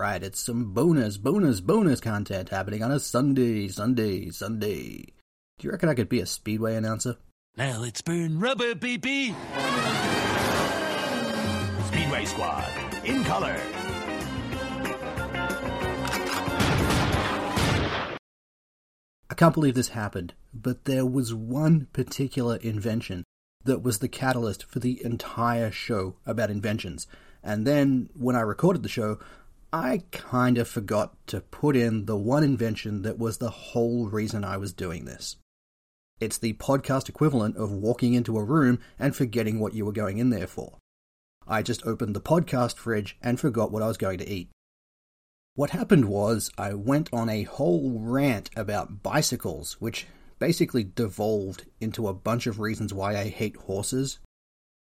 right, it's some bonus, bonus, bonus content happening on a Sunday, Sunday, Sunday. Do you reckon I could be a Speedway announcer? Now let's burn rubber, baby. Speedway Squad, in color. I can't believe this happened, but there was one particular invention that was the catalyst for the entire show about inventions. And then when I recorded the show, I kind of forgot to put in the one invention that was the whole reason I was doing this. It's the podcast equivalent of walking into a room and forgetting what you were going in there for. I just opened the podcast fridge and forgot what I was going to eat. What happened was I went on a whole rant about bicycles, which basically devolved into a bunch of reasons why I hate horses.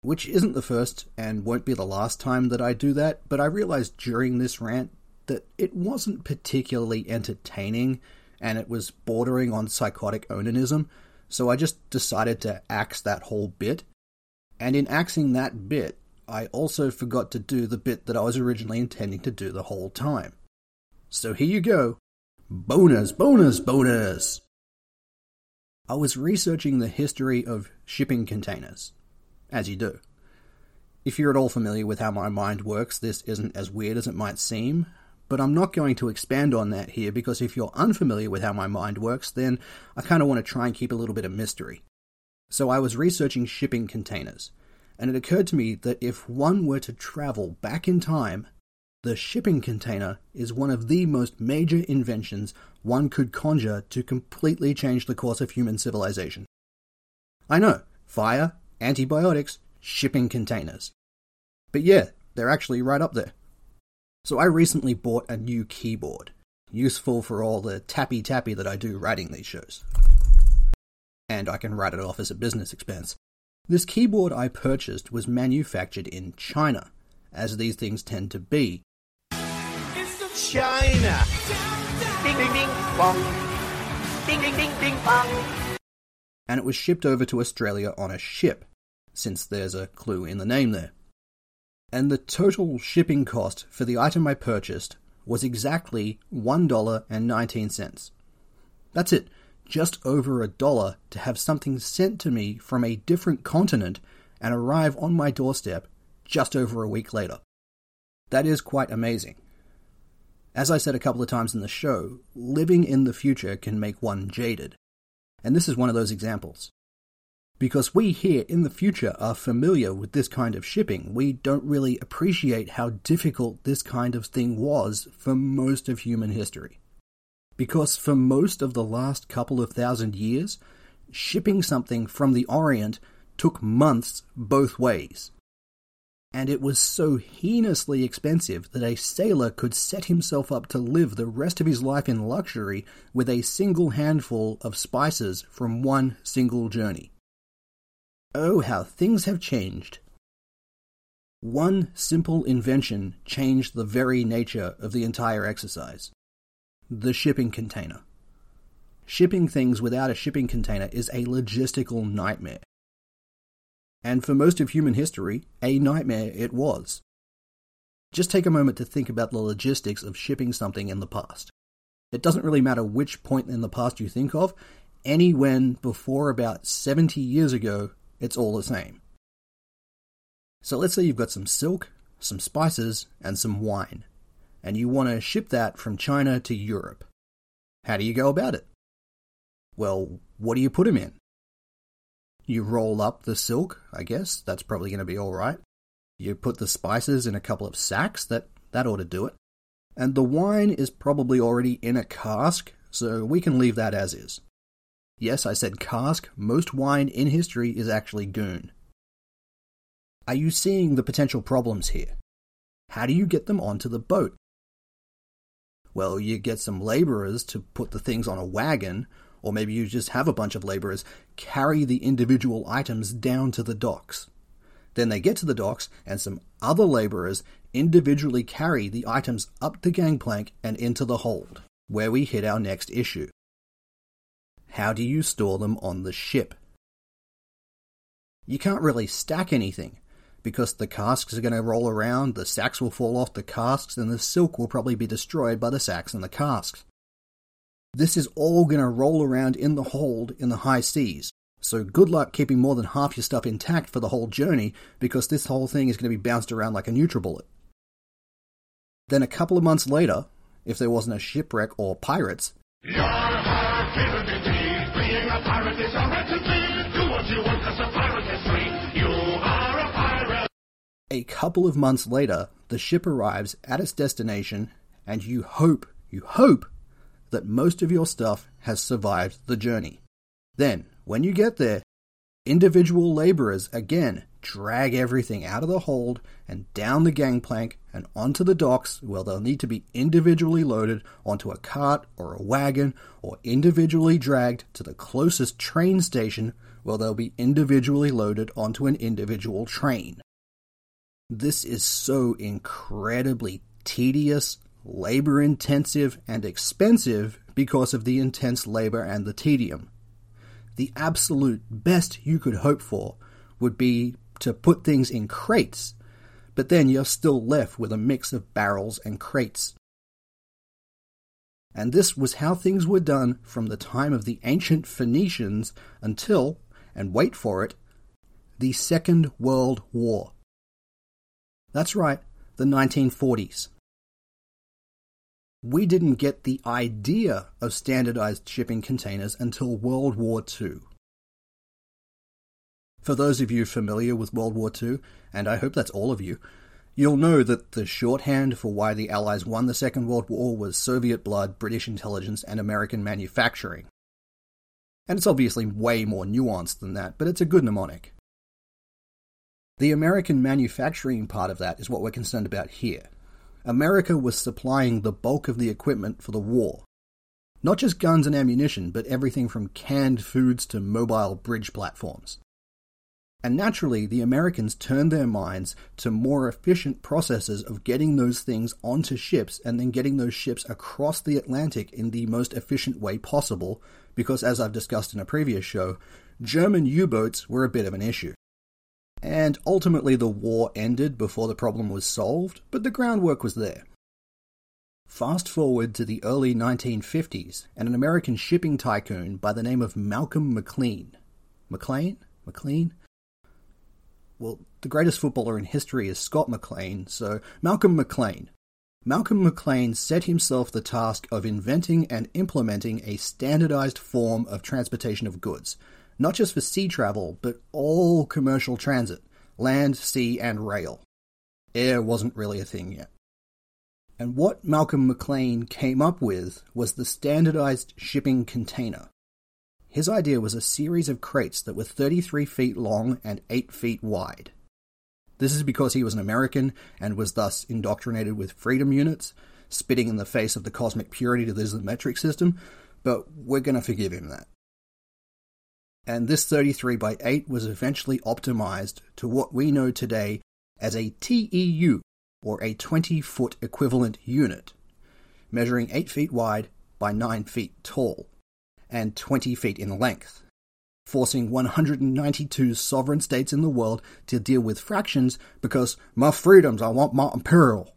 Which isn't the first and won't be the last time that I do that, but I realized during this rant that it wasn't particularly entertaining and it was bordering on psychotic onanism, so I just decided to axe that whole bit. And in axing that bit, I also forgot to do the bit that I was originally intending to do the whole time. So here you go. Bonus, bonus, bonus! I was researching the history of shipping containers, as you do. If you're at all familiar with how my mind works, this isn't as weird as it might seem, but I'm not going to expand on that here because if you're unfamiliar with how my mind works, then I kind of want to try and keep a little bit of mystery. So I was researching shipping containers, and it occurred to me that if one were to travel back in time the shipping container is one of the most major inventions one could conjure to completely change the course of human civilization. I know, fire, antibiotics, shipping containers. But yeah, they're actually right up there. So I recently bought a new keyboard, useful for all the tappy tappy that I do writing these shows. And I can write it off as a business expense. This keyboard I purchased was manufactured in China, as these things tend to be, China. Ding ding ding bong. Ding ding ding ding bong. and it was shipped over to Australia on a ship, since there's a clue in the name there. And the total shipping cost for the item I purchased was exactly $1.19. That's it, just over a dollar to have something sent to me from a different continent and arrive on my doorstep just over a week later. That is quite amazing. As I said a couple of times in the show, living in the future can make one jaded. And this is one of those examples. Because we here in the future are familiar with this kind of shipping, we don't really appreciate how difficult this kind of thing was for most of human history. Because for most of the last couple of thousand years, shipping something from the Orient took months both ways and it was so heinously expensive that a sailor could set himself up to live the rest of his life in luxury with a single handful of spices from one single journey. Oh, how things have changed. One simple invention changed the very nature of the entire exercise the shipping container. Shipping things without a shipping container is a logistical nightmare and for most of human history, a nightmare it was. Just take a moment to think about the logistics of shipping something in the past. It doesn't really matter which point in the past you think of, any when before about 70 years ago, it's all the same. So let's say you've got some silk, some spices, and some wine, and you want to ship that from China to Europe. How do you go about it? Well, what do you put them in? You roll up the silk, I guess. That's probably going to be all right. You put the spices in a couple of sacks. That that ought to do it. And the wine is probably already in a cask, so we can leave that as is. Yes, I said cask. Most wine in history is actually goon. Are you seeing the potential problems here? How do you get them onto the boat? Well, you get some laborers to put the things on a wagon, or maybe you just have a bunch of laborers carry the individual items down to the docks. Then they get to the docks, and some other laborers individually carry the items up the gangplank and into the hold, where we hit our next issue. How do you store them on the ship? You can't really stack anything, because the casks are going to roll around, the sacks will fall off the casks, and the silk will probably be destroyed by the sacks and the casks. This is all going to roll around in the hold in the high seas. So good luck keeping more than half your stuff intact for the whole journey because this whole thing is going to be bounced around like a NutriBullet. Then a couple of months later, if there wasn't a shipwreck or pirates, a pirate is. Do what you want 'cause a pirate is free. You are a pirate. a couple of months later, the ship arrives at its destination, and you hope, you hope, that most of your stuff has survived the journey. Then, when you get there, individual laborers again drag everything out of the hold and down the gangplank and onto the docks where they'll need to be individually loaded onto a cart or a wagon or individually dragged to the closest train station where they'll be individually loaded onto an individual train. This is so incredibly tedious, labor intensive, and expensive because of the intense labor and the tedium. The absolute best you could hope for would be to put things in crates, but then you're still left with a mix of barrels and crates. And this was how things were done from the time of the ancient Phoenicians until, and wait for it, the Second World War. That's right, the 1940s. We didn't get the idea of standardized shipping containers until World War II. For those of you familiar with World War II, and I hope that's all of you, you'll know that the shorthand for why the Allies won the Second World War was Soviet blood, British intelligence, and American manufacturing. And it's obviously way more nuanced than that, but it's a good mnemonic. The American manufacturing part of that is what we're concerned about here. America was supplying the bulk of the equipment for the war. Not just guns and ammunition, but everything from canned foods to mobile bridge platforms. And naturally, the Americans turned their minds to more efficient processes of getting those things onto ships and then getting those ships across the Atlantic in the most efficient way possible, because as I've discussed in a previous show, German U boats were a bit of an issue. And ultimately, the war ended before the problem was solved, but the groundwork was there. Fast forward to the early 1950s, and an American shipping tycoon by the name of Malcolm McLean. McLean? McLean? Well, the greatest footballer in history is Scott McLean, so Malcolm McLean. Malcolm McLean set himself the task of inventing and implementing a standardized form of transportation of goods, not just for sea travel, but all commercial transit land, sea, and rail. Air wasn't really a thing yet. And what Malcolm McLean came up with was the standardized shipping container. His idea was a series of crates that were 33 feet long and 8 feet wide. This is because he was an American and was thus indoctrinated with freedom units, spitting in the face of the cosmic purity to the metric system, but we're going to forgive him that. And this 33 by 8 was eventually optimized to what we know today as a TEU, or a 20 foot equivalent unit, measuring 8 feet wide by 9 feet tall and 20 feet in length, forcing 192 sovereign states in the world to deal with fractions because my freedoms, I want my imperial.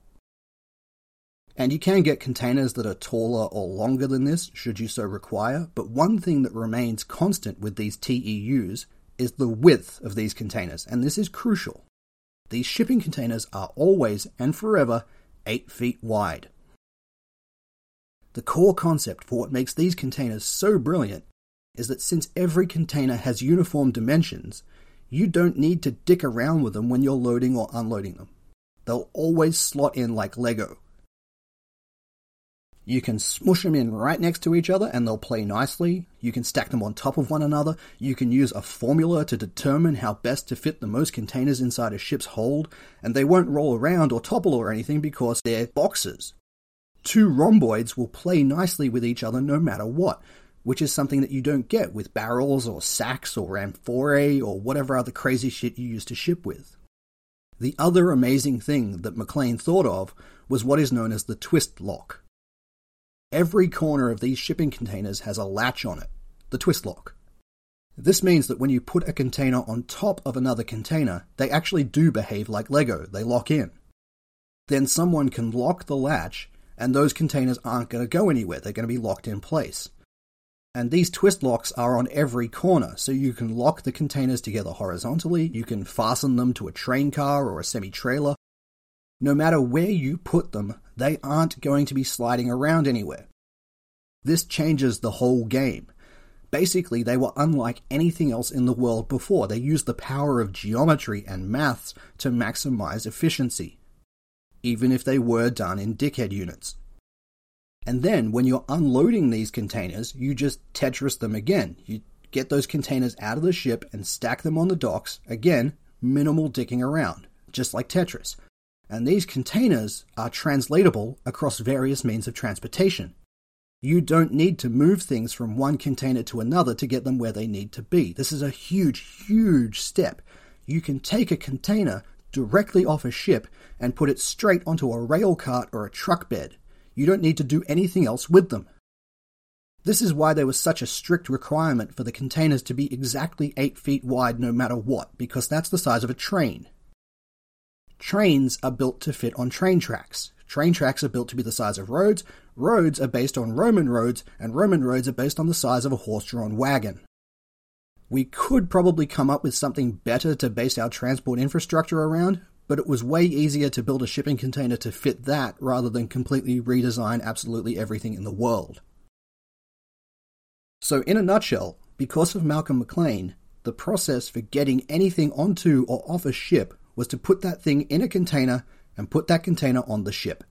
And you can get containers that are taller or longer than this, should you so require, but one thing that remains constant with these TEUs is the width of these containers, and this is crucial. These shipping containers are always and forever 8 feet wide. The core concept for what makes these containers so brilliant is that since every container has uniform dimensions, you don't need to dick around with them when you're loading or unloading them. They'll always slot in like Lego. You can smush them in right next to each other and they'll play nicely. You can stack them on top of one another. You can use a formula to determine how best to fit the most containers inside a ship's hold, and they won't roll around or topple or anything because they're boxes. Two rhomboids will play nicely with each other no matter what, which is something that you don't get with barrels or sacks or amphorae or whatever other crazy shit you used to ship with. The other amazing thing that McLean thought of was what is known as the twist lock. Every corner of these shipping containers has a latch on it, the twist lock. This means that when you put a container on top of another container, they actually do behave like Lego, they lock in. Then someone can lock the latch, and those containers aren't going to go anywhere, they're going to be locked in place. And these twist locks are on every corner, so you can lock the containers together horizontally, you can fasten them to a train car or a semi trailer. No matter where you put them, they aren't going to be sliding around anywhere. This changes the whole game. Basically, they were unlike anything else in the world before. They used the power of geometry and maths to maximize efficiency, even if they were done in dickhead units. And then when you're unloading these containers, you just Tetris them again. You get those containers out of the ship and stack them on the docks. Again, minimal dicking around, just like Tetris. And these containers are translatable across various means of transportation. You don't need to move things from one container to another to get them where they need to be. This is a huge, huge step. You can take a container directly off a ship and put it straight onto a rail cart or a truck bed. You don't need to do anything else with them. This is why there was such a strict requirement for the containers to be exactly 8 feet wide no matter what, because that's the size of a train. Trains are built to fit on train tracks. Train tracks are built to be the size of roads, roads are based on Roman roads, and Roman roads are based on the size of a horse drawn wagon. We could probably come up with something better to base our transport infrastructure around, but it was way easier to build a shipping container to fit that rather than completely redesign absolutely everything in the world. So, in a nutshell, because of Malcolm McLean, the process for getting anything onto or off a ship was to put that thing in a container and put that container on the ship.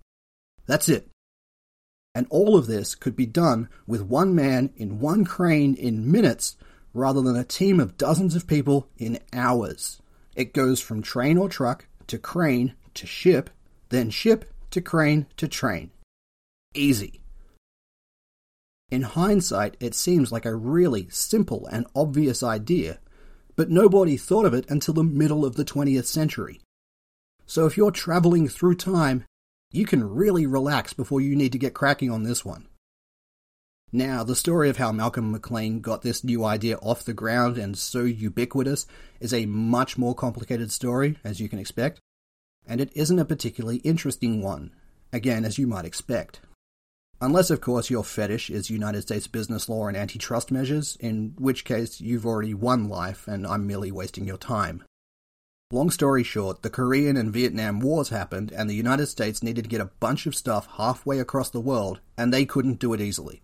That's it. And all of this could be done with one man in one crane in minutes rather than a team of dozens of people in hours. It goes from train or truck to crane to ship, then ship to crane to train. Easy. In hindsight, it seems like a really simple and obvious idea, but nobody thought of it until the middle of the 20th century. So if you're traveling through time, you can really relax before you need to get cracking on this one. Now, the story of how Malcolm McLean got this new idea off the ground and so ubiquitous is a much more complicated story, as you can expect, and it isn't a particularly interesting one, again, as you might expect. Unless, of course, your fetish is United States business law and antitrust measures, in which case you've already won life and I'm merely wasting your time. Long story short, the Korean and Vietnam Wars happened, and the United States needed to get a bunch of stuff halfway across the world, and they couldn't do it easily.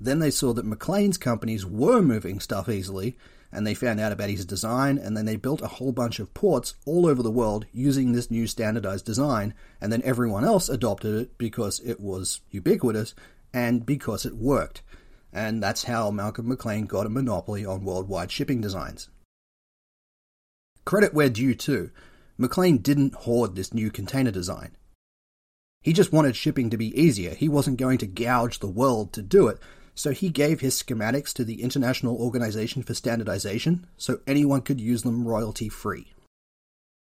Then they saw that McLean's companies were moving stuff easily, and they found out about his design, and then they built a whole bunch of ports all over the world using this new standardized design, and then everyone else adopted it because it was ubiquitous and because it worked. And that's how Malcolm McLean got a monopoly on worldwide shipping designs. Credit where due too, McLean didn't hoard this new container design. He just wanted shipping to be easier. He wasn't going to gouge the world to do it, so he gave his schematics to the International Organization for Standardization so anyone could use them royalty free.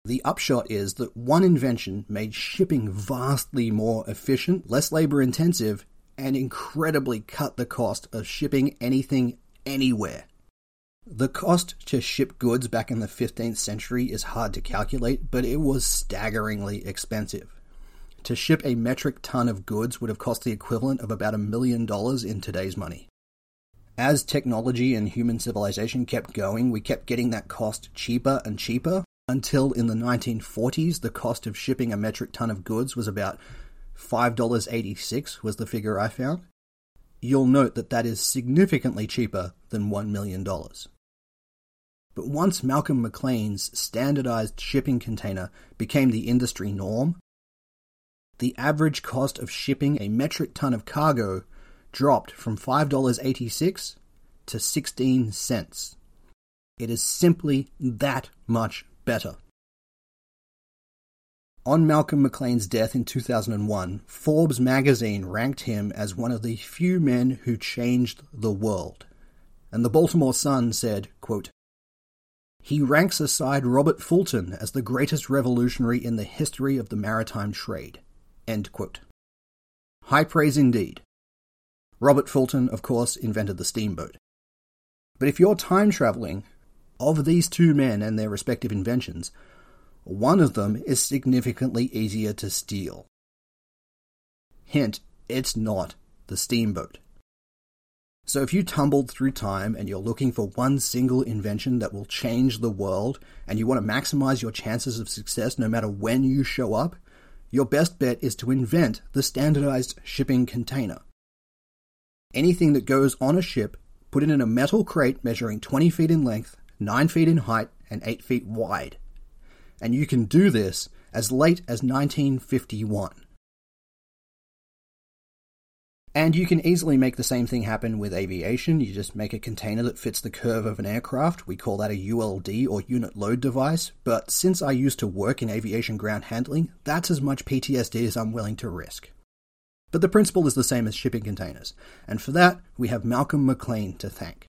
The upshot is that one invention made shipping vastly more efficient, less labor intensive, and incredibly cut the cost of shipping anything anywhere. The cost to ship goods back in the 15th century is hard to calculate, but it was staggeringly expensive. To ship a metric ton of goods would have cost the equivalent of about a million dollars in today's money. As technology and human civilization kept going, we kept getting that cost cheaper and cheaper until in the 1940s the cost of shipping a metric ton of goods was about $5.86 was the figure I found. You'll note that that is significantly cheaper than $1 million. But once Malcolm McLean's standardized shipping container became the industry norm, the average cost of shipping a metric ton of cargo dropped from $5.86 to 16 cents. It is simply that much better. On Malcolm McLean's death in 2001, Forbes magazine ranked him as one of the few men who changed the world. And the Baltimore Sun said, quote, He ranks aside Robert Fulton as the greatest revolutionary in the history of the maritime trade. High praise indeed. Robert Fulton, of course, invented the steamboat. But if you're time traveling, of these two men and their respective inventions, one of them is significantly easier to steal. Hint, it's not the steamboat. So if you tumbled through time and you're looking for one single invention that will change the world and you want to maximize your chances of success no matter when you show up, your best bet is to invent the standardized shipping container. Anything that goes on a ship, put it in a metal crate measuring 20 feet in length, 9 feet in height, and 8 feet wide. And you can do this as late as 1951. And you can easily make the same thing happen with aviation. You just make a container that fits the curve of an aircraft. We call that a ULD or unit load device. But since I used to work in aviation ground handling, that's as much PTSD as I'm willing to risk. But the principle is the same as shipping containers, and for that, we have Malcolm McLean to thank.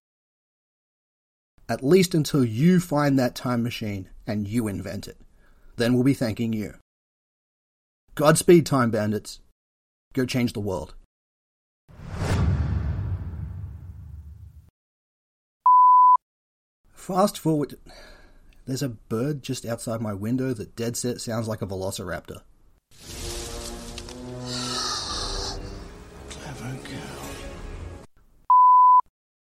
At least until you find that time machine and you invent it. Then we'll be thanking you. Godspeed, Time Bandits. Go change the world. Fast forward. There's a bird just outside my window that dead set sounds like a velociraptor.